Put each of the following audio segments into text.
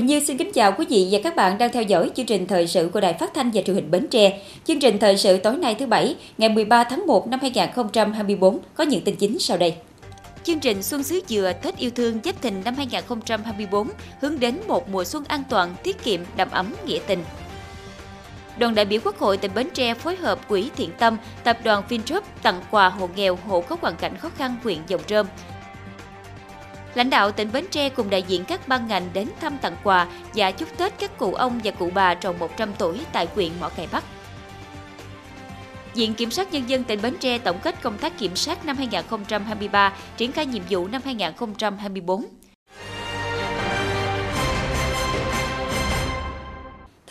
Quỳnh Như xin kính chào quý vị và các bạn đang theo dõi chương trình thời sự của Đài Phát thanh và Truyền hình Bến Tre. Chương trình thời sự tối nay thứ Bảy, ngày 13 tháng 1 năm 2024 có những tin chính sau đây. Chương trình Xuân Xứ Dừa Tết Yêu Thương Giáp Thìn năm 2024 hướng đến một mùa xuân an toàn, tiết kiệm, đầm ấm, nghĩa tình. Đoàn đại biểu Quốc hội tỉnh Bến Tre phối hợp Quỹ Thiện Tâm, Tập đoàn Vingroup tặng quà hộ nghèo, hộ có hoàn cảnh khó khăn huyện Dòng Trơm. Lãnh đạo tỉnh Bến Tre cùng đại diện các ban ngành đến thăm tặng quà và chúc Tết các cụ ông và cụ bà tròn 100 tuổi tại huyện Mỏ Cày Bắc. Viện Kiểm sát Nhân dân tỉnh Bến Tre tổng kết công tác kiểm sát năm 2023, triển khai nhiệm vụ năm 2024.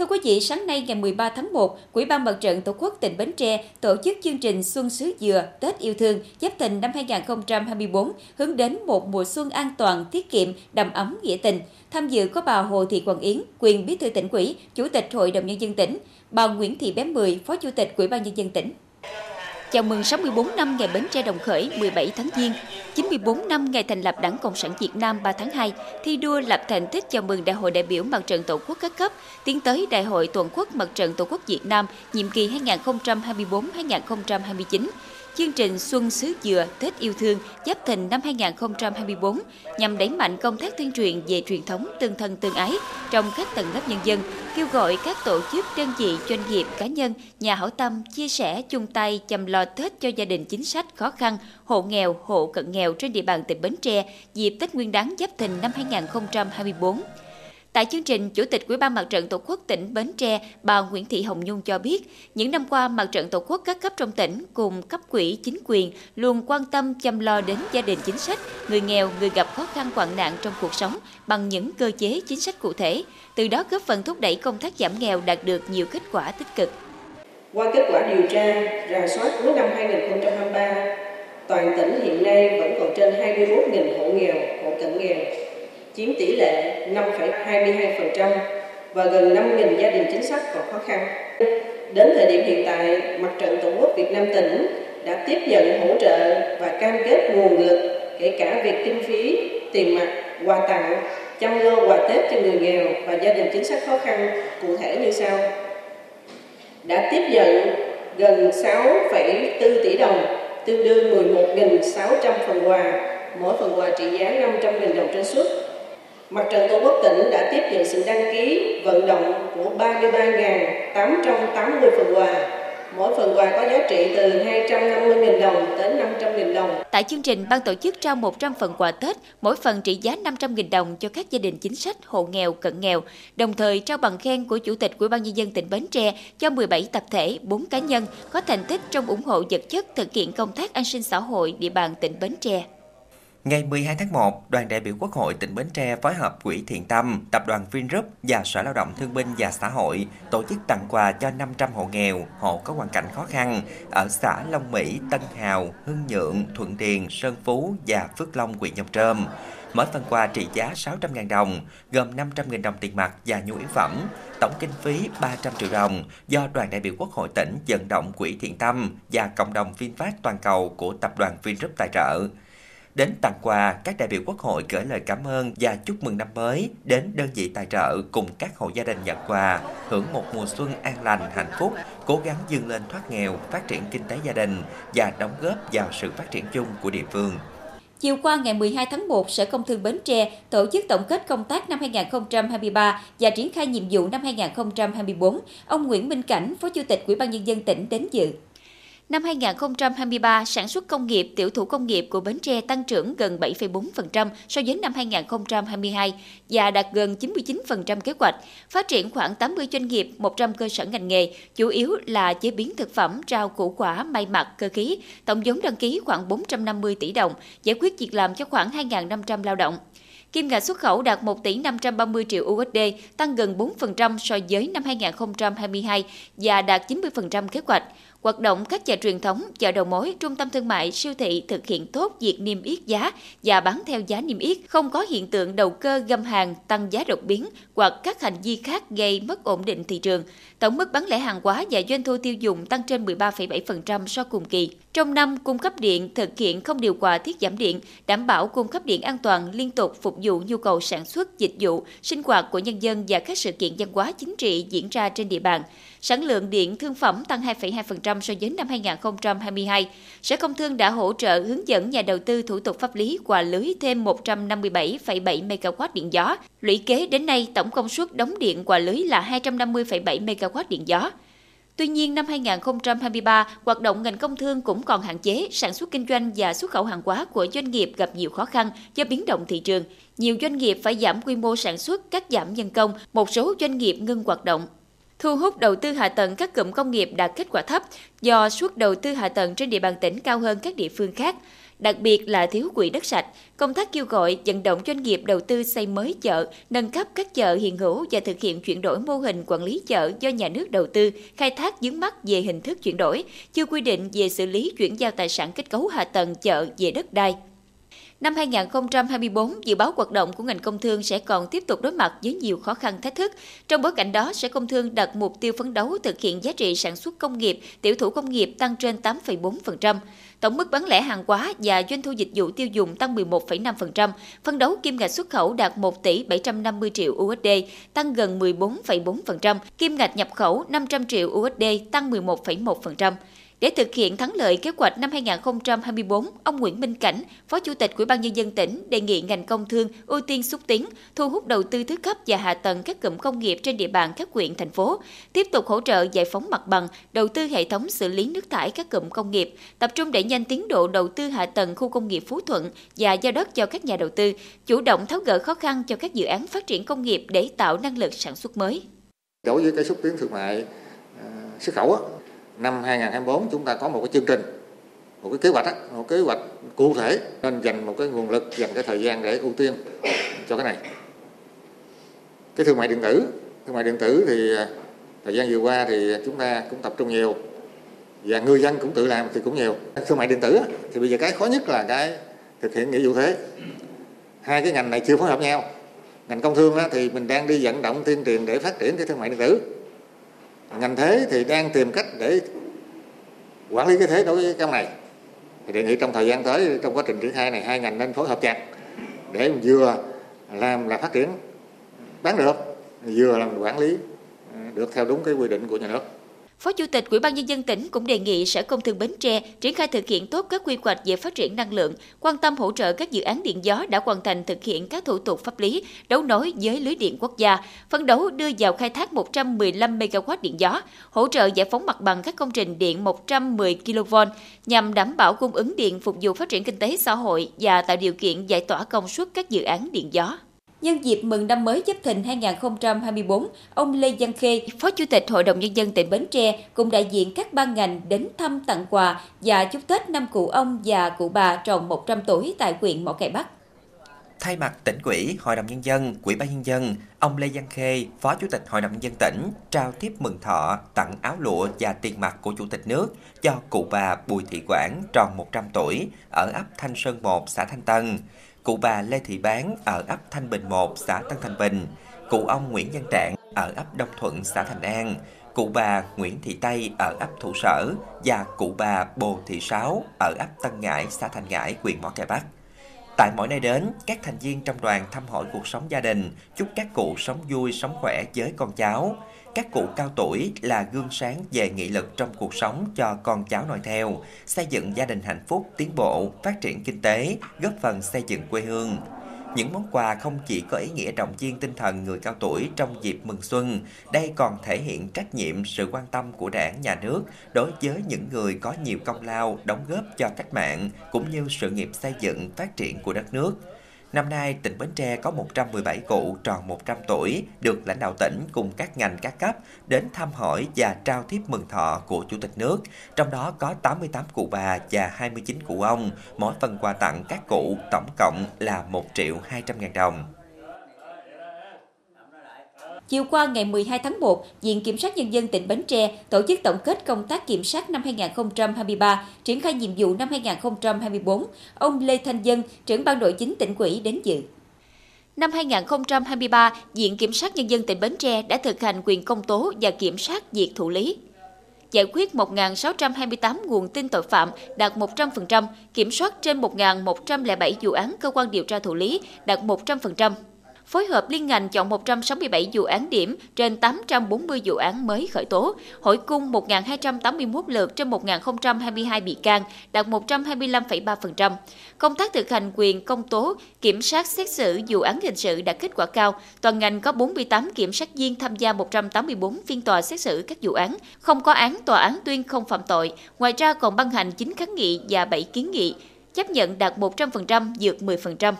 Quý vị, sáng nay ngày 13 tháng 1, Quỹ ban Mặt trận Tổ quốc tỉnh Bến Tre tổ chức chương trình Xuân Xứ Dừa Tết Yêu Thương Giáp Thìn năm 2024 hướng đến một mùa xuân an toàn, tiết kiệm, đầm ấm nghĩa tình. Tham dự có bà Hồ Thị Quảng Yến, quyền bí thư tỉnh ủy, Chủ tịch Hội đồng Nhân dân tỉnh, bà Nguyễn Thị Bé Mười, Phó Chủ tịch Quỹ ban Nhân dân tỉnh. Chào mừng 64 năm ngày Bến Tre đồng khởi 17 tháng Giêng, 94 năm ngày thành lập Đảng Cộng sản Việt Nam 3 tháng 2, thi đua lập thành tích chào mừng Đại hội đại biểu Mặt trận Tổ quốc các cấp, tiến tới Đại hội Toàn quốc Mặt trận Tổ quốc Việt Nam nhiệm kỳ 2024-2029, chương trình Xuân Xứ Dừa Tết Yêu Thương Giáp Thìn năm 2024 nhằm đẩy mạnh công tác tuyên truyền về truyền thống tương thân tương ái trong các tầng lớp nhân dân, kêu gọi các tổ chức, đơn vị, doanh nghiệp, cá nhân, nhà hảo tâm chia sẻ chung tay chăm lo Tết cho gia đình chính sách khó khăn, hộ nghèo, hộ cận nghèo trên địa bàn tỉnh Bến Tre dịp Tết Nguyên đán Giáp Thìn năm 2024. Tại chương trình, Chủ tịch Ủy ban Mặt trận Tổ quốc tỉnh Bến Tre, bà Nguyễn Thị Hồng Nhung cho biết, những năm qua, Mặt trận Tổ quốc các cấp trong tỉnh cùng cấp quỹ chính quyền luôn quan tâm chăm lo đến gia đình chính sách, người nghèo, người gặp khó khăn hoạn nạn trong cuộc sống bằng những cơ chế chính sách cụ thể, từ đó góp phần thúc đẩy công tác giảm nghèo đạt được nhiều kết quả tích cực. Qua kết quả điều tra, rà soát cuối năm 2023, toàn tỉnh hiện nay vẫn còn trên 21.000 hộ nghèo, hộ cận nghèo, chiếm tỷ lệ 5,22% và gần 5.000 gia đình chính sách còn khó khăn. Đến thời điểm hiện tại, Mặt trận Tổ quốc Việt Nam tỉnh đã tiếp nhận hỗ trợ và cam kết nguồn lực kể cả việc kinh phí, tiền mặt, quà tặng, chăm lo quà Tết cho người nghèo và gia đình chính sách khó khăn cụ thể như sau. Đã tiếp nhận gần 6,4 tỷ đồng, tương đương 11.600 phần quà, mỗi phần quà trị giá 500.000 đồng trên suất Mặt trận Tổ quốc tỉnh đã tiếp nhận sự đăng ký vận động của 33.880 phần quà. Mỗi phần quà có giá trị từ 250.000 đồng đến 500.000 đồng. Tại chương trình, ban tổ chức trao 100 phần quà Tết, mỗi phần trị giá 500.000 đồng cho các gia đình chính sách, hộ nghèo, cận nghèo, đồng thời trao bằng khen của Chủ tịch Ủy ban nhân dân tỉnh Bến Tre cho 17 tập thể, 4 cá nhân có thành tích trong ủng hộ vật chất thực hiện công tác an sinh xã hội địa bàn tỉnh Bến Tre. Ngày 12 tháng 1, đoàn đại biểu Quốc hội tỉnh Bến Tre phối hợp Quỹ Thiện Tâm, Tập đoàn Vingroup và Sở Lao động Thương binh và Xã hội tổ chức tặng quà cho 500 hộ nghèo, hộ có hoàn cảnh khó khăn ở xã Long Mỹ, Tân Hào, Hưng Nhượng, Thuận Điền, Sơn Phú và Phước Long, huyện Nhông Trơm. Mỗi phần quà trị giá 600.000 đồng, gồm 500.000 đồng tiền mặt và nhu yếu phẩm, tổng kinh phí 300 triệu đồng do đoàn đại biểu Quốc hội tỉnh vận động Quỹ Thiện Tâm và cộng đồng VinFast toàn cầu của Tập đoàn Vingroup tài trợ. Đến tặng quà, các đại biểu Quốc hội gửi lời cảm ơn và chúc mừng năm mới đến đơn vị tài trợ cùng các hộ gia đình nhận quà, hưởng một mùa xuân an lành, hạnh phúc, cố gắng vươn lên thoát nghèo, phát triển kinh tế gia đình và đóng góp vào sự phát triển chung của địa phương. Chiều qua ngày 12 tháng 1, Sở Công Thương Bến Tre tổ chức tổng kết công tác năm 2023 và triển khai nhiệm vụ năm 2024. Ông Nguyễn Minh Cảnh, Phó Chủ tịch Ủy ban nhân dân tỉnh đến dự. Năm 2023, sản xuất công nghiệp, tiểu thủ công nghiệp của Bến Tre tăng trưởng gần 7,4% so với năm 2022 và đạt gần 99% kế hoạch, phát triển khoảng 80 doanh nghiệp, 100 cơ sở ngành nghề, chủ yếu là chế biến thực phẩm, rau củ quả, may mặc, cơ khí, tổng vốn đăng ký khoảng 450 tỷ đồng, giải quyết việc làm cho khoảng 2.500 lao động. Kim ngạch xuất khẩu đạt 1 tỷ 530 triệu USD, tăng gần 4% so với năm 2022 và đạt 90% kế hoạch. Hoạt động các chợ truyền thống, chợ đầu mối, trung tâm thương mại, siêu thị thực hiện tốt việc niêm yết giá và bán theo giá niêm yết, không có hiện tượng đầu cơ găm hàng, tăng giá đột biến hoặc các hành vi khác gây mất ổn định thị trường. Tổng mức bán lẻ hàng hóa và doanh thu tiêu dùng tăng trên 13,7% so cùng kỳ. Trong năm, cung cấp điện thực hiện không điều hòa tiết giảm điện, đảm bảo cung cấp điện an toàn liên tục phục vụ nhu cầu sản xuất, dịch vụ, sinh hoạt của nhân dân và các sự kiện văn hóa chính trị diễn ra trên địa bàn. Sản lượng điện thương phẩm tăng 2,2% so với năm 2022. Sở Công Thương đã hỗ trợ hướng dẫn nhà đầu tư thủ tục pháp lý quà lưới thêm 157,7 MW điện gió. Lũy kế đến nay, tổng công suất đóng điện quà lưới là 250,7 MW điện gió. Tuy nhiên, năm 2023, hoạt động ngành công thương cũng còn hạn chế, sản xuất kinh doanh và xuất khẩu hàng hóa của doanh nghiệp gặp nhiều khó khăn do biến động thị trường. Nhiều doanh nghiệp phải giảm quy mô sản xuất, cắt giảm nhân công, một số doanh nghiệp ngưng hoạt động. Thu hút đầu tư hạ tầng các cụm công nghiệp đạt kết quả thấp do suất đầu tư hạ tầng trên địa bàn tỉnh cao hơn các địa phương khác đặc biệt là thiếu quỹ đất sạch. Công tác kêu gọi vận động doanh nghiệp đầu tư xây mới chợ, nâng cấp các chợ hiện hữu và thực hiện chuyển đổi mô hình quản lý chợ do nhà nước đầu tư, khai thác dướng mắt về hình thức chuyển đổi, chưa quy định về xử lý chuyển giao tài sản kết cấu hạ tầng chợ về đất đai. Năm 2024, dự báo hoạt động của ngành công thương sẽ còn tiếp tục đối mặt với nhiều khó khăn thách thức. Trong bối cảnh đó, Sở Công Thương đặt mục tiêu phấn đấu thực hiện giá trị sản xuất công nghiệp, tiểu thủ công nghiệp tăng trên 8,4%. Tổng mức bán lẻ hàng hóa và doanh thu dịch vụ tiêu dùng tăng 11,5%, phân đấu kim ngạch xuất khẩu đạt 1 tỷ 750 triệu USD, tăng gần 14,4%, kim ngạch nhập khẩu 500 triệu USD, tăng 11,1%. Để thực hiện thắng lợi kế hoạch năm 2024, ông Nguyễn Minh Cảnh, Phó Chủ tịch Ủy ban nhân dân tỉnh đề nghị ngành công thương ưu tiên xúc tiến, thu hút đầu tư thứ cấp và hạ tầng các cụm công nghiệp trên địa bàn các huyện thành phố, tiếp tục hỗ trợ giải phóng mặt bằng, đầu tư hệ thống xử lý nước thải các cụm công nghiệp, tập trung đẩy nhanh tiến độ đầu tư hạ tầng khu công nghiệp Phú Thuận và giao đất cho các nhà đầu tư, chủ động tháo gỡ khó khăn cho các dự án phát triển công nghiệp để tạo năng lực sản xuất mới. Đối với cái xúc tiến thương mại à, xuất khẩu năm 2024 chúng ta có một cái chương trình, một cái kế hoạch một kế hoạch cụ thể, nên dành một cái nguồn lực, dành cái thời gian để ưu tiên cho cái này. Cái thương mại điện tử, thương mại điện tử thì à, thời gian vừa qua thì chúng ta cũng tập trung nhiều và người dân cũng tự làm thì cũng nhiều. Thương mại điện tử thì bây giờ cái khó nhất là cái thực hiện nghĩa vụ thuế. Hai cái ngành này chưa phối hợp nhau. Ngành công thương thì mình đang đi vận động tuyên truyền để phát triển cái thương mại điện tử ngành thuế thì đang tìm cách để quản lý cái thuế đối với cái này. Thì đề nghị trong thời gian tới, trong quá trình triển khai này, hai ngành nên phối hợp chặt để vừa làm là phát triển, bán được, vừa làm quản lý ờ, được theo đúng cái quy định của nhà nước. Phó Chủ tịch Ủy ban nhân dân tỉnh cũng đề nghị Sở Công Thương Bến Tre triển khai thực hiện tốt các quy hoạch về phát triển năng lượng, quan tâm hỗ trợ các dự án điện gió đã hoàn thành thực hiện các thủ tục pháp lý, đấu nối với lưới điện quốc gia, phấn đấu đưa vào khai thác 115 MW điện gió, hỗ trợ giải phóng mặt bằng các công trình điện 110 kV nhằm đảm bảo cung ứng điện phục vụ phát triển kinh tế xã hội và tạo điều kiện giải tỏa công suất các dự án điện gió. Nhân dịp mừng năm mới Giáp Thìn 2024, ông Lê Văn Khê, Phó Chủ tịch Hội đồng Nhân dân tỉnh Bến Tre, cùng đại diện các ban ngành đến thăm tặng quà và chúc Tết năm cụ ông và cụ bà tròn 100 tuổi tại huyện Mỏ Cày Bắc. Thay mặt tỉnh ủy, Hội đồng Nhân dân, Quỹ ban Nhân dân, ông Lê Văn Khê, Phó Chủ tịch Hội đồng Nhân dân tỉnh, trao tiếp mừng thọ, tặng áo lụa và tiền mặt của Chủ tịch nước cho cụ bà Bùi Thị Quảng tròn 100 tuổi ở ấp Thanh Sơn 1, xã Thanh Tân cụ bà Lê Thị Bán ở ấp Thanh Bình 1, xã Tân Thanh Bình, cụ ông Nguyễn Văn Trạng ở ấp Đông Thuận, xã Thành An, cụ bà Nguyễn Thị Tây ở ấp Thủ Sở và cụ bà Bồ Thị Sáu ở ấp Tân Ngãi, xã Thành Ngãi, huyện Mỏ Cày Bắc. Tại mỗi nơi đến, các thành viên trong đoàn thăm hỏi cuộc sống gia đình, chúc các cụ sống vui, sống khỏe với con cháu, các cụ cao tuổi là gương sáng về nghị lực trong cuộc sống cho con cháu noi theo, xây dựng gia đình hạnh phúc, tiến bộ, phát triển kinh tế, góp phần xây dựng quê hương. Những món quà không chỉ có ý nghĩa động viên tinh thần người cao tuổi trong dịp mừng xuân, đây còn thể hiện trách nhiệm, sự quan tâm của đảng, nhà nước đối với những người có nhiều công lao, đóng góp cho cách mạng, cũng như sự nghiệp xây dựng, phát triển của đất nước. Năm nay, tỉnh Bến Tre có 117 cụ tròn 100 tuổi được lãnh đạo tỉnh cùng các ngành các cấp đến thăm hỏi và trao thiếp mừng thọ của Chủ tịch nước. Trong đó có 88 cụ bà và 29 cụ ông. Mỗi phần quà tặng các cụ tổng cộng là 1 triệu 200 ngàn đồng. Chiều qua ngày 12 tháng 1, Viện Kiểm sát Nhân dân tỉnh Bến Tre tổ chức tổng kết công tác kiểm sát năm 2023, triển khai nhiệm vụ năm 2024. Ông Lê Thanh Dân, trưởng ban nội chính tỉnh ủy đến dự. Năm 2023, Viện Kiểm sát Nhân dân tỉnh Bến Tre đã thực hành quyền công tố và kiểm sát việc thụ lý. Giải quyết 1.628 nguồn tin tội phạm đạt 100%, kiểm soát trên 1.107 vụ án cơ quan điều tra thụ lý đạt 100% phối hợp liên ngành chọn 167 vụ án điểm trên 840 vụ án mới khởi tố, hỏi cung 1.281 lượt trên 1.022 bị can, đạt 125,3%. Công tác thực hành quyền công tố, kiểm sát xét xử vụ án hình sự đạt kết quả cao. Toàn ngành có 48 kiểm sát viên tham gia 184 phiên tòa xét xử các vụ án, không có án tòa án tuyên không phạm tội. Ngoài ra còn ban hành 9 kháng nghị và 7 kiến nghị, chấp nhận đạt 100%, dược 10%.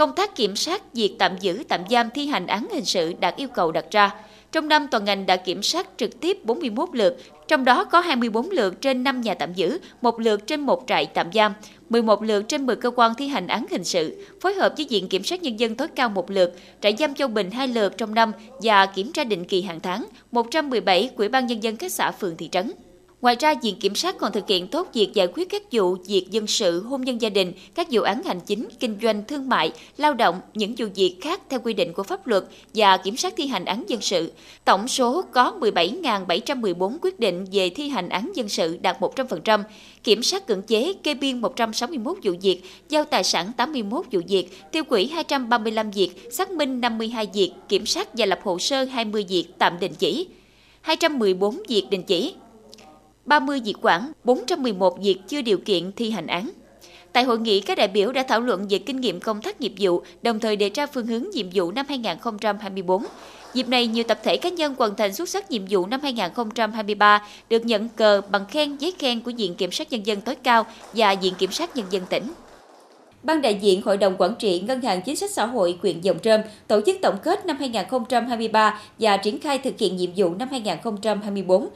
Công tác kiểm soát việc tạm giữ tạm giam thi hành án hình sự đạt yêu cầu đặt ra. Trong năm, toàn ngành đã kiểm soát trực tiếp 41 lượt, trong đó có 24 lượt trên 5 nhà tạm giữ, một lượt trên một trại tạm giam, 11 lượt trên 10 cơ quan thi hành án hình sự, phối hợp với Viện Kiểm sát Nhân dân tối cao một lượt, trại giam Châu Bình hai lượt trong năm và kiểm tra định kỳ hàng tháng, 117 Quỹ ban Nhân dân các xã phường thị trấn. Ngoài ra, Viện Kiểm sát còn thực hiện tốt việc giải quyết các vụ việc dân sự, hôn nhân gia đình, các vụ án hành chính, kinh doanh, thương mại, lao động, những vụ việc khác theo quy định của pháp luật và kiểm sát thi hành án dân sự. Tổng số có 17.714 quyết định về thi hành án dân sự đạt 100%, kiểm sát cưỡng chế kê biên 161 vụ việc, giao tài sản 81 vụ việc, tiêu quỹ 235 việc, xác minh 52 việc, kiểm sát và lập hồ sơ 20 việc tạm đình chỉ. 214 việc đình chỉ, 30 diệt quản, 411 diệt chưa điều kiện thi hành án. Tại hội nghị, các đại biểu đã thảo luận về kinh nghiệm công tác nghiệp vụ, đồng thời đề ra phương hướng nhiệm vụ năm 2024. Dịp này, nhiều tập thể cá nhân hoàn thành xuất sắc nhiệm vụ năm 2023 được nhận cờ bằng khen giấy khen của Viện Kiểm sát Nhân dân tối cao và Viện Kiểm sát Nhân dân tỉnh. Ban đại diện Hội đồng Quản trị Ngân hàng Chính sách Xã hội huyện Dòng Trơm tổ chức tổng kết năm 2023 và triển khai thực hiện nhiệm vụ năm 2024.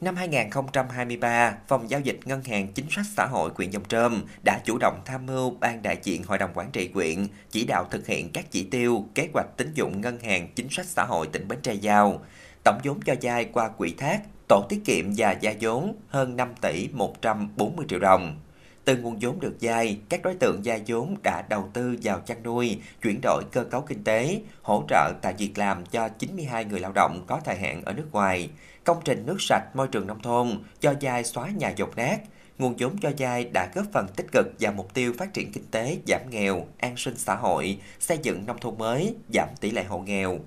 Năm 2023, Phòng Giao dịch Ngân hàng Chính sách Xã hội quyện Dòng Trơm đã chủ động tham mưu Ban đại diện Hội đồng Quản trị quyện chỉ đạo thực hiện các chỉ tiêu, kế hoạch tín dụng Ngân hàng Chính sách Xã hội tỉnh Bến Tre giao. Tổng vốn cho vay qua quỹ thác, tổ tiết kiệm và gia vốn hơn 5 tỷ 140 triệu đồng. Từ nguồn vốn được dài, các đối tượng gia vốn đã đầu tư vào chăn nuôi, chuyển đổi cơ cấu kinh tế, hỗ trợ tại việc làm cho 92 người lao động có thời hạn ở nước ngoài, công trình nước sạch môi trường nông thôn, cho dai xóa nhà dột nát. Nguồn vốn cho dai đã góp phần tích cực vào mục tiêu phát triển kinh tế, giảm nghèo, an sinh xã hội, xây dựng nông thôn mới, giảm tỷ lệ hộ nghèo.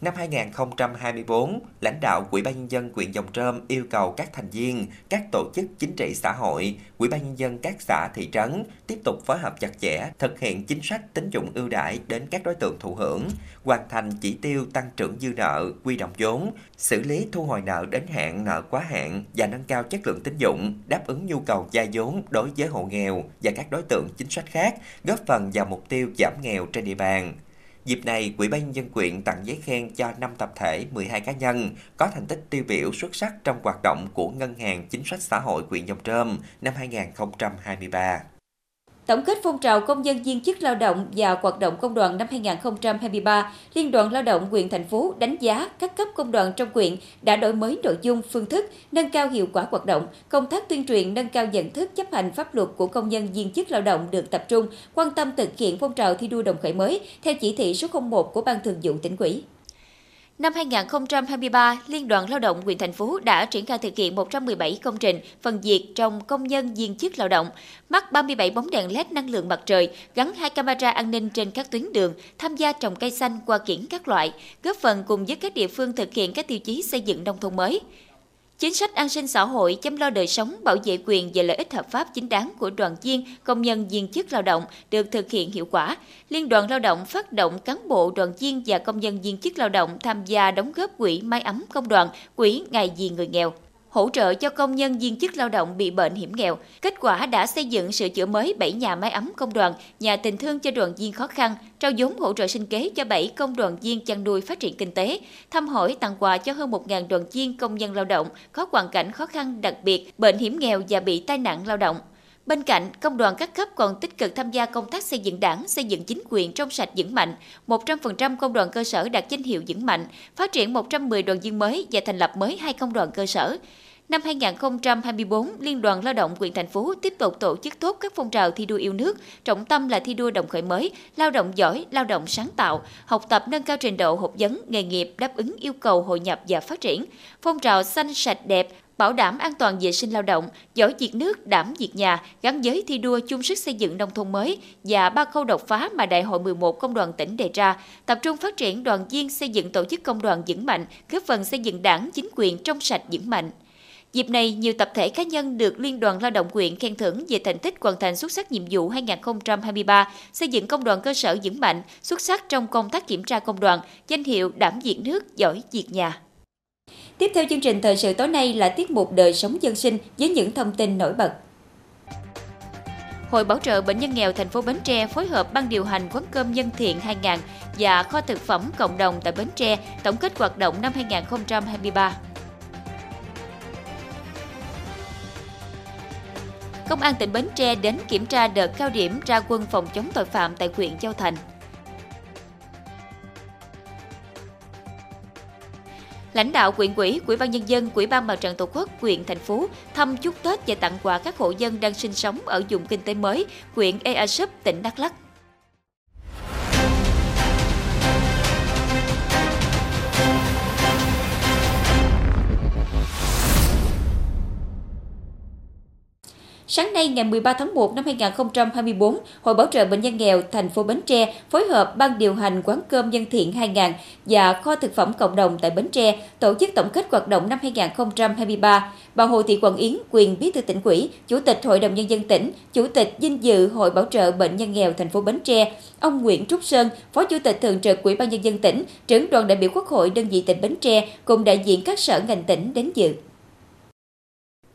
Năm 2024, lãnh đạo Quỹ ban nhân dân huyện Dòng Trơm yêu cầu các thành viên, các tổ chức chính trị xã hội, Quỹ ban nhân dân các xã thị trấn tiếp tục phối hợp chặt chẽ thực hiện chính sách tín dụng ưu đãi đến các đối tượng thụ hưởng, hoàn thành chỉ tiêu tăng trưởng dư nợ, quy động vốn, xử lý thu hồi nợ đến hạn nợ quá hạn và nâng cao chất lượng tín dụng, đáp ứng nhu cầu gia vốn đối với hộ nghèo và các đối tượng chính sách khác, góp phần vào mục tiêu giảm nghèo trên địa bàn. Dịp này, Ủy ban nhân dân quyện tặng giấy khen cho 5 tập thể, 12 cá nhân có thành tích tiêu biểu xuất sắc trong hoạt động của Ngân hàng Chính sách Xã hội quyện Dòng Trơm năm 2023. Tổng kết phong trào công nhân viên chức lao động và hoạt động công đoàn năm 2023, Liên đoàn Lao động huyện thành phố đánh giá các cấp công đoàn trong quyện đã đổi mới nội dung, phương thức, nâng cao hiệu quả hoạt động, công tác tuyên truyền nâng cao nhận thức chấp hành pháp luật của công nhân viên chức lao động được tập trung, quan tâm thực hiện phong trào thi đua đồng khởi mới theo chỉ thị số 01 của Ban Thường vụ tỉnh ủy. Năm 2023, Liên đoàn Lao động huyện thành phố đã triển khai thực hiện 117 công trình phần diệt trong công nhân viên chức lao động, mắc 37 bóng đèn LED năng lượng mặt trời, gắn hai camera an ninh trên các tuyến đường, tham gia trồng cây xanh qua kiển các loại, góp phần cùng với các địa phương thực hiện các tiêu chí xây dựng nông thôn mới. Chính sách an sinh xã hội chăm lo đời sống, bảo vệ quyền và lợi ích hợp pháp chính đáng của đoàn viên, công nhân viên chức lao động được thực hiện hiệu quả. Liên đoàn Lao động phát động cán bộ, đoàn viên và công nhân viên chức lao động tham gia đóng góp quỹ mái ấm công đoàn, quỹ ngày vì người nghèo hỗ trợ cho công nhân viên chức lao động bị bệnh hiểm nghèo. Kết quả đã xây dựng sửa chữa mới 7 nhà máy ấm công đoàn, nhà tình thương cho đoàn viên khó khăn, trao vốn hỗ trợ sinh kế cho 7 công đoàn viên chăn nuôi phát triển kinh tế, thăm hỏi tặng quà cho hơn 1.000 đoàn viên công nhân lao động có hoàn cảnh khó khăn đặc biệt, bệnh hiểm nghèo và bị tai nạn lao động. Bên cạnh, công đoàn các cấp còn tích cực tham gia công tác xây dựng đảng, xây dựng chính quyền trong sạch vững mạnh. 100% công đoàn cơ sở đạt danh hiệu vững mạnh, phát triển 110 đoàn viên mới và thành lập mới hai công đoàn cơ sở. Năm 2024, Liên đoàn Lao động quyện thành phố tiếp tục tổ chức tốt các phong trào thi đua yêu nước, trọng tâm là thi đua đồng khởi mới, lao động giỏi, lao động sáng tạo, học tập nâng cao trình độ học vấn, nghề nghiệp đáp ứng yêu cầu hội nhập và phát triển. Phong trào xanh sạch đẹp, bảo đảm an toàn vệ sinh lao động, giỏi diệt nước, đảm diệt nhà, gắn với thi đua chung sức xây dựng nông thôn mới và ba khâu đột phá mà Đại hội 11 Công đoàn tỉnh đề ra, tập trung phát triển đoàn viên xây dựng tổ chức công đoàn vững mạnh, góp phần xây dựng đảng, chính quyền trong sạch vững mạnh. Dịp này, nhiều tập thể cá nhân được Liên đoàn Lao động quyện khen thưởng về thành tích hoàn thành xuất sắc nhiệm vụ 2023, xây dựng công đoàn cơ sở vững mạnh, xuất sắc trong công tác kiểm tra công đoàn, danh hiệu đảm diệt nước, giỏi diệt nhà. Tiếp theo chương trình thời sự tối nay là tiết mục đời sống dân sinh với những thông tin nổi bật. Hội Bảo trợ Bệnh nhân nghèo thành phố Bến Tre phối hợp ban điều hành quán cơm nhân thiện 2000 và kho thực phẩm cộng đồng tại Bến Tre tổng kết hoạt động năm 2023. Công an tỉnh Bến Tre đến kiểm tra đợt cao điểm ra quân phòng chống tội phạm tại huyện Châu Thành. Lãnh đạo quyện ủy, quỹ ban nhân dân, quỹ ban Mặt trận Tổ quốc quyện thành phố thăm chúc Tết và tặng quà các hộ dân đang sinh sống ở vùng kinh tế mới, huyện Ea Súp, tỉnh Đắk Lắk. Sáng nay ngày 13 tháng 1 năm 2024, Hội Bảo trợ Bệnh nhân nghèo thành phố Bến Tre phối hợp Ban điều hành quán cơm nhân thiện 2000 và kho thực phẩm cộng đồng tại Bến Tre tổ chức tổng kết hoạt động năm 2023. Bà Hồ Thị Quận Yến, quyền bí thư tỉnh ủy, Chủ tịch Hội đồng Nhân dân tỉnh, Chủ tịch dinh dự Hội Bảo trợ Bệnh nhân nghèo thành phố Bến Tre, ông Nguyễn Trúc Sơn, Phó Chủ tịch Thường trực Ủy ban Nhân dân tỉnh, trưởng đoàn đại biểu Quốc hội đơn vị tỉnh Bến Tre cùng đại diện các sở ngành tỉnh đến dự.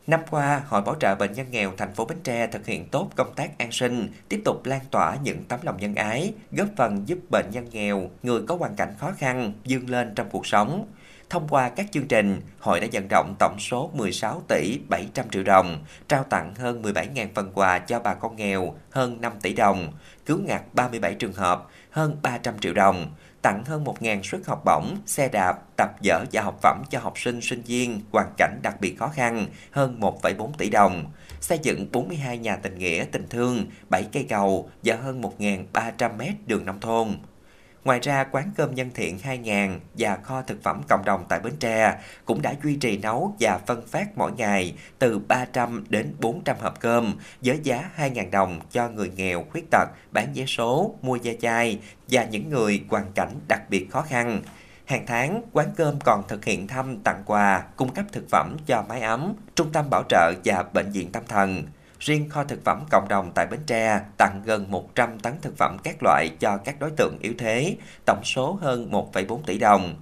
Năm qua, Hội Bảo trợ Bệnh nhân nghèo thành phố Bến Tre thực hiện tốt công tác an sinh, tiếp tục lan tỏa những tấm lòng nhân ái, góp phần giúp bệnh nhân nghèo, người có hoàn cảnh khó khăn, vươn lên trong cuộc sống. Thông qua các chương trình, hội đã vận động tổng số 16 tỷ 700 triệu đồng, trao tặng hơn 17.000 phần quà cho bà con nghèo, hơn 5 tỷ đồng, cứu ngặt 37 trường hợp, hơn 300 triệu đồng, tặng hơn 1.000 suất học bổng, xe đạp, tập vở và học phẩm cho học sinh, sinh viên hoàn cảnh đặc biệt khó khăn, hơn 1,4 tỷ đồng, xây dựng 42 nhà tình nghĩa tình thương, 7 cây cầu và hơn 1.300 mét đường nông thôn. Ngoài ra, quán cơm nhân thiện 2000 và kho thực phẩm cộng đồng tại Bến Tre cũng đã duy trì nấu và phân phát mỗi ngày từ 300 đến 400 hộp cơm với giá 2.000 đồng cho người nghèo, khuyết tật, bán vé số, mua da chai và những người hoàn cảnh đặc biệt khó khăn. Hàng tháng, quán cơm còn thực hiện thăm tặng quà, cung cấp thực phẩm cho mái ấm, trung tâm bảo trợ và bệnh viện tâm thần. Riêng kho thực phẩm cộng đồng tại Bến Tre tặng gần 100 tấn thực phẩm các loại cho các đối tượng yếu thế, tổng số hơn 1,4 tỷ đồng.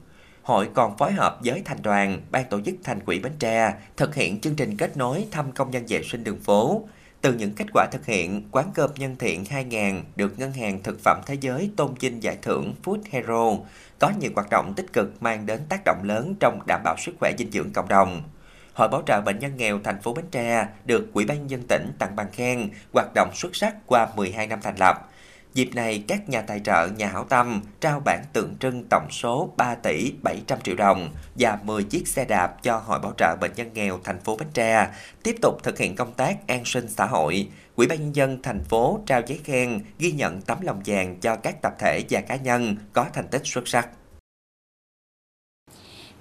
Hội còn phối hợp với thành đoàn, ban tổ chức thành quỹ Bến Tre thực hiện chương trình kết nối thăm công nhân vệ sinh đường phố. Từ những kết quả thực hiện, quán cơm nhân thiện 2000 được Ngân hàng Thực phẩm Thế giới tôn vinh giải thưởng Food Hero, có nhiều hoạt động tích cực mang đến tác động lớn trong đảm bảo sức khỏe dinh dưỡng cộng đồng. Hội Bảo trợ Bệnh nhân nghèo thành phố Bến Tre được Ủy ban dân tỉnh tặng bằng khen hoạt động xuất sắc qua 12 năm thành lập. Dịp này, các nhà tài trợ nhà hảo tâm trao bản tượng trưng tổng số 3 tỷ 700 triệu đồng và 10 chiếc xe đạp cho Hội Bảo trợ Bệnh nhân nghèo thành phố Bến Tre tiếp tục thực hiện công tác an sinh xã hội. Quỹ ban nhân dân thành phố trao giấy khen ghi nhận tấm lòng vàng cho các tập thể và cá nhân có thành tích xuất sắc.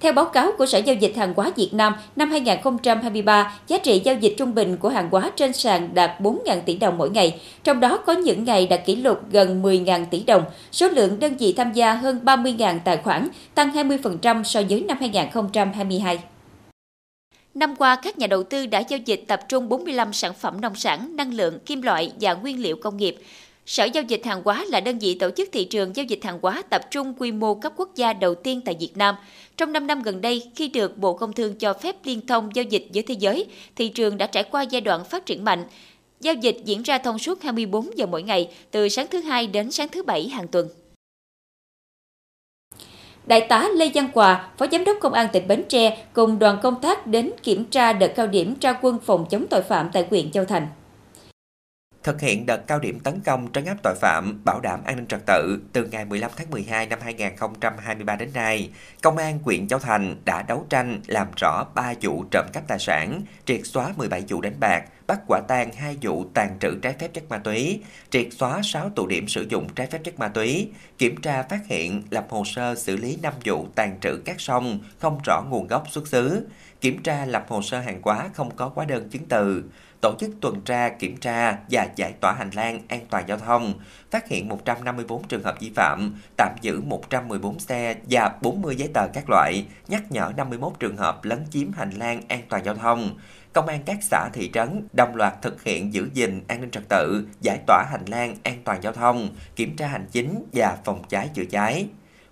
Theo báo cáo của Sở Giao dịch Hàng hóa Việt Nam, năm 2023, giá trị giao dịch trung bình của hàng hóa trên sàn đạt 4.000 tỷ đồng mỗi ngày, trong đó có những ngày đạt kỷ lục gần 10.000 tỷ đồng. Số lượng đơn vị tham gia hơn 30.000 tài khoản, tăng 20% so với năm 2022. Năm qua, các nhà đầu tư đã giao dịch tập trung 45 sản phẩm nông sản, năng lượng, kim loại và nguyên liệu công nghiệp. Sở Giao dịch Hàng hóa là đơn vị tổ chức thị trường giao dịch hàng hóa tập trung quy mô cấp quốc gia đầu tiên tại Việt Nam. Trong 5 năm gần đây, khi được Bộ Công Thương cho phép liên thông giao dịch với thế giới, thị trường đã trải qua giai đoạn phát triển mạnh. Giao dịch diễn ra thông suốt 24 giờ mỗi ngày, từ sáng thứ Hai đến sáng thứ Bảy hàng tuần. Đại tá Lê Văn Quà, Phó Giám đốc Công an tỉnh Bến Tre cùng đoàn công tác đến kiểm tra đợt cao điểm tra quân phòng chống tội phạm tại huyện Châu Thành thực hiện đợt cao điểm tấn công trấn áp tội phạm, bảo đảm an ninh trật tự từ ngày 15 tháng 12 năm 2023 đến nay, Công an huyện Châu Thành đã đấu tranh làm rõ 3 vụ trộm cắp tài sản, triệt xóa 17 vụ đánh bạc, bắt quả tang 2 vụ tàn trữ trái phép chất ma túy, triệt xóa 6 tụ điểm sử dụng trái phép chất ma túy, kiểm tra phát hiện lập hồ sơ xử lý 5 vụ tàn trữ cát sông không rõ nguồn gốc xuất xứ, kiểm tra lập hồ sơ hàng hóa không có hóa đơn chứng từ, tổ chức tuần tra, kiểm tra và giải tỏa hành lang an toàn giao thông, phát hiện 154 trường hợp vi phạm, tạm giữ 114 xe và 40 giấy tờ các loại, nhắc nhở 51 trường hợp lấn chiếm hành lang an toàn giao thông. Công an các xã thị trấn đồng loạt thực hiện giữ gìn an ninh trật tự, giải tỏa hành lang an toàn giao thông, kiểm tra hành chính và phòng cháy chữa cháy.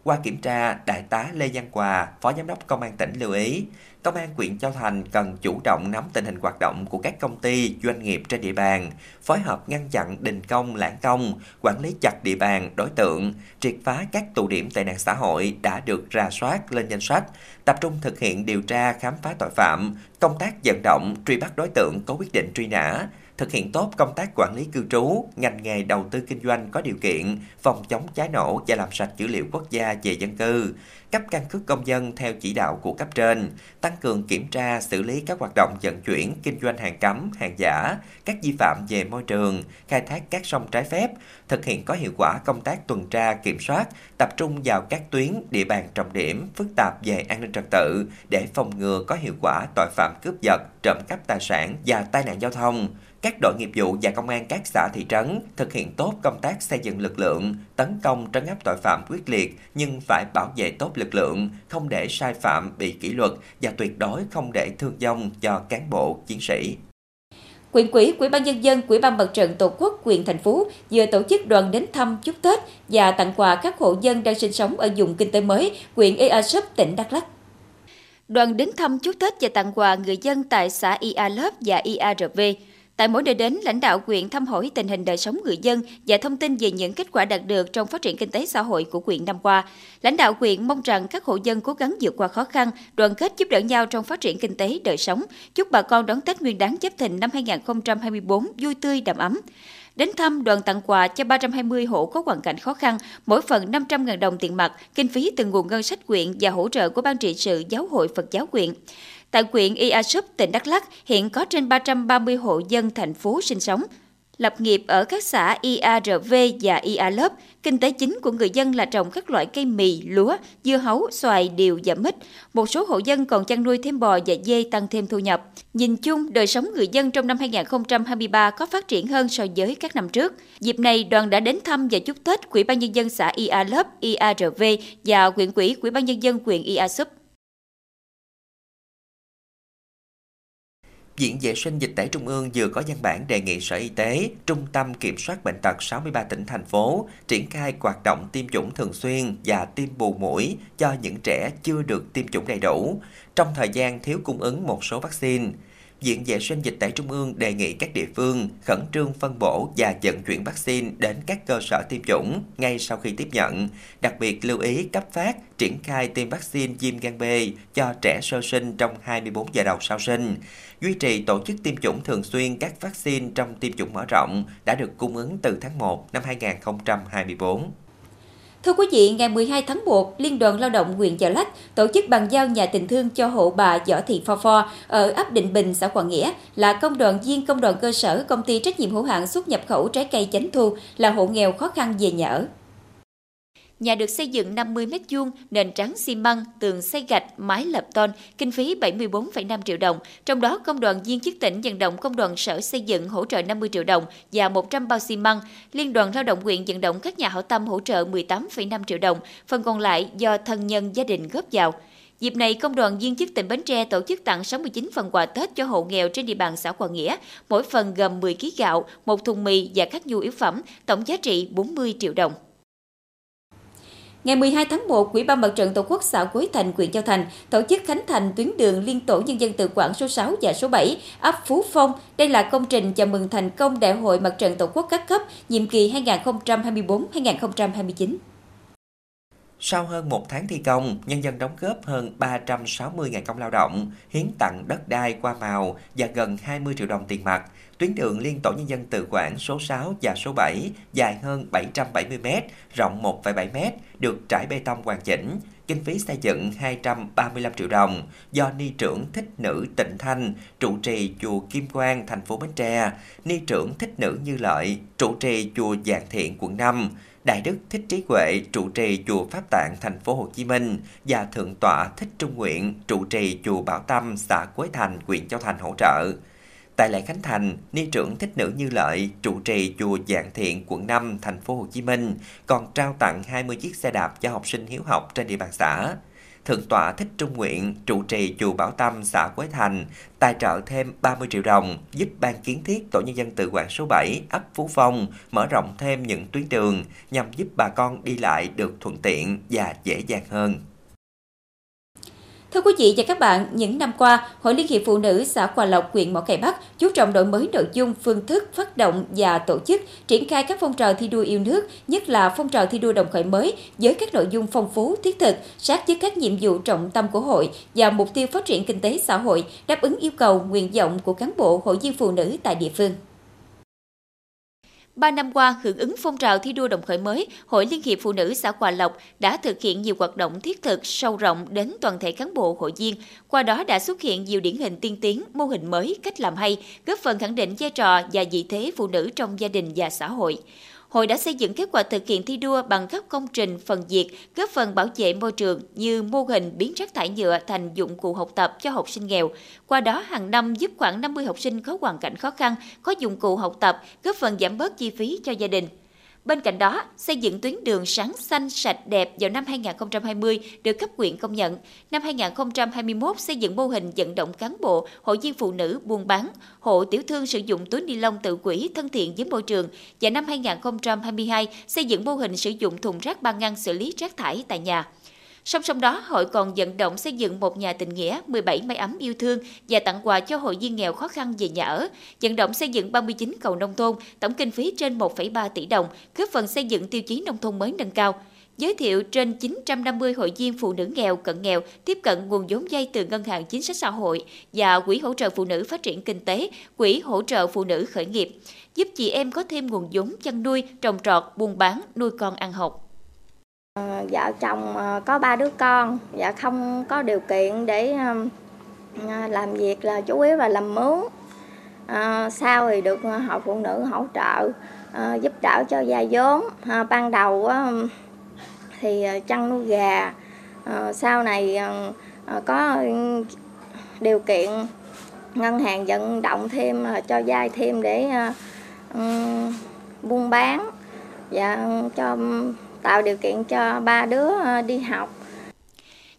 Qua kiểm tra, Đại tá Lê Văn Hòa, Phó Giám đốc Công an tỉnh lưu ý, Công an huyện Châu Thành cần chủ động nắm tình hình hoạt động của các công ty, doanh nghiệp trên địa bàn, phối hợp ngăn chặn đình công, lãng công, quản lý chặt địa bàn, đối tượng, triệt phá các tụ điểm tệ nạn xã hội đã được ra soát lên danh sách, tập trung thực hiện điều tra khám phá tội phạm, công tác vận động, truy bắt đối tượng có quyết định truy nã, thực hiện tốt công tác quản lý cư trú, ngành nghề đầu tư kinh doanh có điều kiện, phòng chống cháy nổ và làm sạch dữ liệu quốc gia về dân cư, cấp căn cước công dân theo chỉ đạo của cấp trên, tăng cường kiểm tra xử lý các hoạt động vận chuyển, kinh doanh hàng cấm, hàng giả, các vi phạm về môi trường, khai thác các sông trái phép, thực hiện có hiệu quả công tác tuần tra kiểm soát, tập trung vào các tuyến, địa bàn trọng điểm phức tạp về an ninh trật tự để phòng ngừa có hiệu quả tội phạm cướp giật, trộm cắp tài sản và tai nạn giao thông các đội nghiệp vụ và công an các xã thị trấn thực hiện tốt công tác xây dựng lực lượng, tấn công trấn áp tội phạm quyết liệt nhưng phải bảo vệ tốt lực lượng, không để sai phạm bị kỷ luật và tuyệt đối không để thương vong cho cán bộ, chiến sĩ. Quyện quỹ, Quỹ ban nhân dân, Quỹ ban mặt trận Tổ quốc huyện thành phố vừa tổ chức đoàn đến thăm chúc Tết và tặng quà các hộ dân đang sinh sống ở vùng kinh tế mới, huyện Ea Súp, tỉnh Đắk Lắk. Đoàn đến thăm chúc Tết và tặng quà người dân tại xã Ia Lớp và IARV Tại mỗi nơi đến, lãnh đạo huyện thăm hỏi tình hình đời sống người dân và thông tin về những kết quả đạt được trong phát triển kinh tế xã hội của huyện năm qua. Lãnh đạo huyện mong rằng các hộ dân cố gắng vượt qua khó khăn, đoàn kết giúp đỡ nhau trong phát triển kinh tế đời sống, chúc bà con đón Tết Nguyên đán Giáp Thìn năm 2024 vui tươi đầm ấm. Đến thăm, đoàn tặng quà cho 320 hộ có hoàn cảnh khó khăn, mỗi phần 500.000 đồng tiền mặt, kinh phí từ nguồn ngân sách quyện và hỗ trợ của Ban trị sự Giáo hội Phật giáo quyện. Tại huyện Ia Súp, tỉnh Đắk Lắk, hiện có trên 330 hộ dân thành phố sinh sống. Lập nghiệp ở các xã IARV và IA Lớp, kinh tế chính của người dân là trồng các loại cây mì, lúa, dưa hấu, xoài, điều và mít. Một số hộ dân còn chăn nuôi thêm bò và dê tăng thêm thu nhập. Nhìn chung, đời sống người dân trong năm 2023 có phát triển hơn so với các năm trước. Dịp này, đoàn đã đến thăm và chúc Tết Quỹ ban nhân dân xã IA Lớp, IARV và huyện quỹ Quỹ ban nhân dân huyện IA Súp. Viện Vệ sinh Dịch tễ Trung ương vừa có văn bản đề nghị Sở Y tế, Trung tâm Kiểm soát Bệnh tật 63 tỉnh, thành phố triển khai hoạt động tiêm chủng thường xuyên và tiêm bù mũi cho những trẻ chưa được tiêm chủng đầy đủ trong thời gian thiếu cung ứng một số vaccine. Viện Vệ sinh Dịch tễ Trung ương đề nghị các địa phương khẩn trương phân bổ và vận chuyển vaccine đến các cơ sở tiêm chủng ngay sau khi tiếp nhận, đặc biệt lưu ý cấp phát, triển khai tiêm vaccine viêm gan B cho trẻ sơ sinh trong 24 giờ đầu sau sinh, duy trì tổ chức tiêm chủng thường xuyên các vaccine trong tiêm chủng mở rộng đã được cung ứng từ tháng 1 năm 2024. Thưa quý vị, ngày 12 tháng 1, Liên đoàn Lao động huyện Chợ Lách tổ chức bàn giao nhà tình thương cho hộ bà Võ Thị phò phò ở ấp Định Bình, xã Quảng Nghĩa là công đoàn viên công đoàn cơ sở công ty trách nhiệm hữu hạn xuất nhập khẩu trái cây Chánh Thu là hộ nghèo khó khăn về nhà ở. Nhà được xây dựng 50 m2, nền trắng xi măng, tường xây gạch, mái lập tôn, kinh phí 74,5 triệu đồng. Trong đó, công đoàn viên chức tỉnh vận động công đoàn sở xây dựng hỗ trợ 50 triệu đồng và 100 bao xi măng. Liên đoàn lao động huyện vận động các nhà hảo tâm hỗ trợ 18,5 triệu đồng, phần còn lại do thân nhân gia đình góp vào. Dịp này, Công đoàn viên chức tỉnh Bến Tre tổ chức tặng 69 phần quà Tết cho hộ nghèo trên địa bàn xã Quảng Nghĩa, mỗi phần gồm 10 kg gạo, một thùng mì và các nhu yếu phẩm, tổng giá trị 40 triệu đồng. Ngày 12 tháng 1, Quỹ ban Mặt trận Tổ quốc xã Quế Thành, huyện Châu Thành tổ chức khánh thành tuyến đường liên tổ nhân dân tự quản số 6 và số 7, ấp Phú Phong. Đây là công trình chào mừng thành công Đại hội Mặt trận Tổ quốc các cấp nhiệm kỳ 2024-2029. Sau hơn một tháng thi công, nhân dân đóng góp hơn 360.000 công lao động, hiến tặng đất đai qua màu và gần 20 triệu đồng tiền mặt. Tuyến đường liên tổ nhân dân tự quản số 6 và số 7 dài hơn 770 m, rộng 1,7 m, được trải bê tông hoàn chỉnh. Kinh phí xây dựng 235 triệu đồng do ni trưởng thích nữ Tịnh Thanh trụ trì chùa Kim Quang thành phố Bến Tre, ni trưởng thích nữ Như Lợi trụ trì chùa Giàng Thiện quận 5 Đại đức Thích Trí Huệ trụ trì chùa Pháp Tạng thành phố Hồ Chí Minh và thượng tọa Thích Trung Nguyện trụ trì chùa Bảo Tâm xã Quế Thành huyện Châu Thành hỗ trợ. Tại lễ khánh thành, ni trưởng Thích Nữ Như Lợi trụ trì chùa Dạng Thiện quận 5 thành phố Hồ Chí Minh còn trao tặng 20 chiếc xe đạp cho học sinh hiếu học trên địa bàn xã. Thượng tọa Thích Trung Nguyện, trụ trì chùa Bảo Tâm, xã Quế Thành, tài trợ thêm 30 triệu đồng giúp ban kiến thiết Tổ nhân dân tự quản số 7, ấp Phú Phong mở rộng thêm những tuyến đường nhằm giúp bà con đi lại được thuận tiện và dễ dàng hơn. Thưa quý vị và các bạn, những năm qua, Hội Liên hiệp Phụ nữ xã Hòa Lộc, huyện Mỏ Cày Bắc chú trọng đổi mới nội dung, phương thức, phát động và tổ chức triển khai các phong trào thi đua yêu nước, nhất là phong trào thi đua đồng khởi mới với các nội dung phong phú, thiết thực, sát với các nhiệm vụ trọng tâm của hội và mục tiêu phát triển kinh tế xã hội, đáp ứng yêu cầu, nguyện vọng của cán bộ hội viên phụ nữ tại địa phương. Ba năm qua, hưởng ứng phong trào thi đua đồng khởi mới, Hội Liên hiệp Phụ nữ xã Hòa Lộc đã thực hiện nhiều hoạt động thiết thực, sâu rộng đến toàn thể cán bộ hội viên. Qua đó đã xuất hiện nhiều điển hình tiên tiến, mô hình mới, cách làm hay, góp phần khẳng định vai trò và vị thế phụ nữ trong gia đình và xã hội hội đã xây dựng kết quả thực hiện thi đua bằng các công trình phần diệt, góp phần bảo vệ môi trường như mô hình biến rác thải nhựa thành dụng cụ học tập cho học sinh nghèo. Qua đó, hàng năm giúp khoảng 50 học sinh có hoàn cảnh khó khăn có dụng cụ học tập, góp phần giảm bớt chi phí cho gia đình. Bên cạnh đó, xây dựng tuyến đường sáng xanh sạch đẹp vào năm 2020 được cấp quyện công nhận. Năm 2021 xây dựng mô hình vận động cán bộ, hội viên phụ nữ buôn bán, hộ tiểu thương sử dụng túi ni lông tự quỷ thân thiện với môi trường. Và năm 2022 xây dựng mô hình sử dụng thùng rác ba ngăn xử lý rác thải tại nhà. Song song đó, hội còn vận động xây dựng một nhà tình nghĩa, 17 máy ấm yêu thương và tặng quà cho hội viên nghèo khó khăn về nhà ở, vận động xây dựng 39 cầu nông thôn, tổng kinh phí trên 1,3 tỷ đồng, góp phần xây dựng tiêu chí nông thôn mới nâng cao giới thiệu trên 950 hội viên phụ nữ nghèo, cận nghèo tiếp cận nguồn vốn vay từ Ngân hàng Chính sách Xã hội và Quỹ hỗ trợ phụ nữ phát triển kinh tế, Quỹ hỗ trợ phụ nữ khởi nghiệp, giúp chị em có thêm nguồn vốn chăn nuôi, trồng trọt, buôn bán, nuôi con ăn học. Ờ, vợ chồng ờ, có ba đứa con và không có điều kiện để ờ, làm việc là chủ yếu là làm mướn. À, sau thì được hội phụ nữ hỗ trợ à, giúp đỡ cho gia vốn. À, ban đầu á, thì chăn nuôi gà. À, sau này à, có điều kiện ngân hàng vận động thêm cho vay thêm để à, buôn bán và cho tạo điều kiện cho ba đứa ờ, đi học.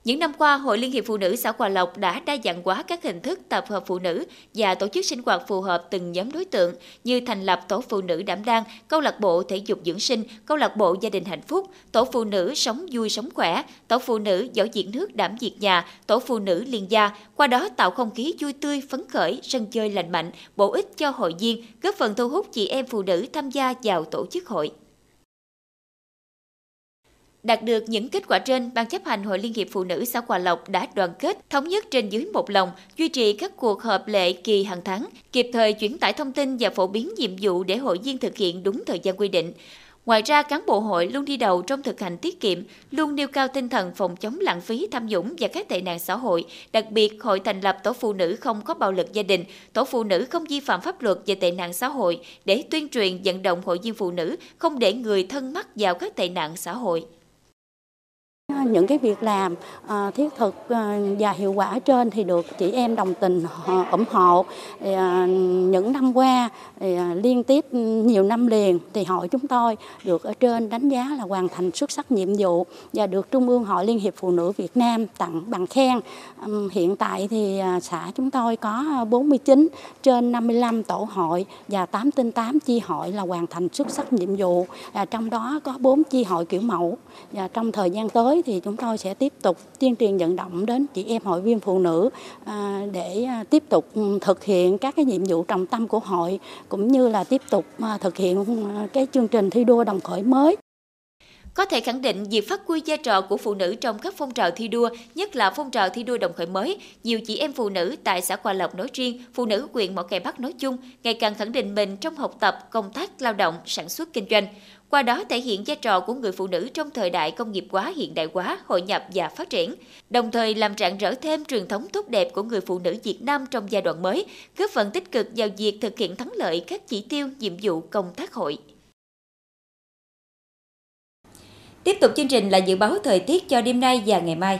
Những năm qua, Hội Liên hiệp Phụ nữ xã Hòa Lộc đã đa dạng hóa các hình thức tập hợp phụ nữ và tổ chức sinh hoạt phù hợp từng nhóm đối tượng như thành lập tổ phụ nữ đảm đang, câu lạc bộ thể dục dưỡng sinh, câu lạc bộ gia đình hạnh phúc, tổ phụ nữ sống vui sống khỏe, tổ phụ nữ giỏi diện nước đảm diệt nhà, tổ phụ nữ liên gia, qua đó tạo không khí vui tươi, phấn khởi, sân chơi lành mạnh, bổ ích cho hội viên, góp phần thu hút chị em phụ nữ tham gia vào tổ chức hội. Đạt được những kết quả trên, Ban chấp hành Hội Liên hiệp Phụ nữ xã Hòa Lộc đã đoàn kết, thống nhất trên dưới một lòng, duy trì các cuộc họp lệ kỳ hàng tháng, kịp thời chuyển tải thông tin và phổ biến nhiệm vụ để hội viên thực hiện đúng thời gian quy định. Ngoài ra, cán bộ hội luôn đi đầu trong thực hành tiết kiệm, luôn nêu cao tinh thần phòng chống lãng phí tham nhũng và các tệ nạn xã hội. Đặc biệt, hội thành lập tổ phụ nữ không có bạo lực gia đình, tổ phụ nữ không vi phạm pháp luật về tệ nạn xã hội để tuyên truyền vận động hội viên phụ nữ không để người thân mắc vào các tệ nạn xã hội những cái việc làm ờ, thiết thực ờ, và hiệu quả trên thì được chị em đồng tình ủng hộ. Ờ, những năm qua liên tiếp nhiều năm liền thì hội chúng tôi được ở trên đánh giá là hoàn thành xuất sắc nhiệm vụ và được Trung ương Hội Liên hiệp Phụ nữ Việt Nam tặng bằng khen. Hiện tại thì xã chúng tôi có 49 trên 55 tổ hội và 8 trên 8 chi hội là hoàn thành xuất sắc nhiệm vụ. Trong đó có 4 chi hội kiểu mẫu. Và trong thời gian tới thì chúng tôi sẽ tiếp tục tuyên truyền vận động đến chị em hội viên phụ nữ à, để à, tiếp tục ừ, thực hiện các cái nhiệm vụ trọng tâm của hội cũng như là tiếp tục à, thực hiện ừ, cái chương trình thi đua đồng khởi mới Có thể khẳng định việc phát huy vai trò của phụ nữ trong các phong trào thi đua, nhất là phong trào thi đua đồng khởi mới, nhiều chị em phụ nữ tại xã Hòa Lộc nói riêng, phụ nữ huyện Mỏ Cày Bắc nói chung ngày càng khẳng định mình trong học tập, công tác lao động, sản xuất kinh doanh. Qua đó thể hiện vai trò của người phụ nữ trong thời đại công nghiệp hóa, hiện đại hóa, hội nhập và phát triển, đồng thời làm rạng rỡ thêm truyền thống tốt đẹp của người phụ nữ Việt Nam trong giai đoạn mới, góp phần tích cực vào việc thực hiện thắng lợi các chỉ tiêu, nhiệm vụ công tác hội. Tiếp tục chương trình là dự báo thời tiết cho đêm nay và ngày mai.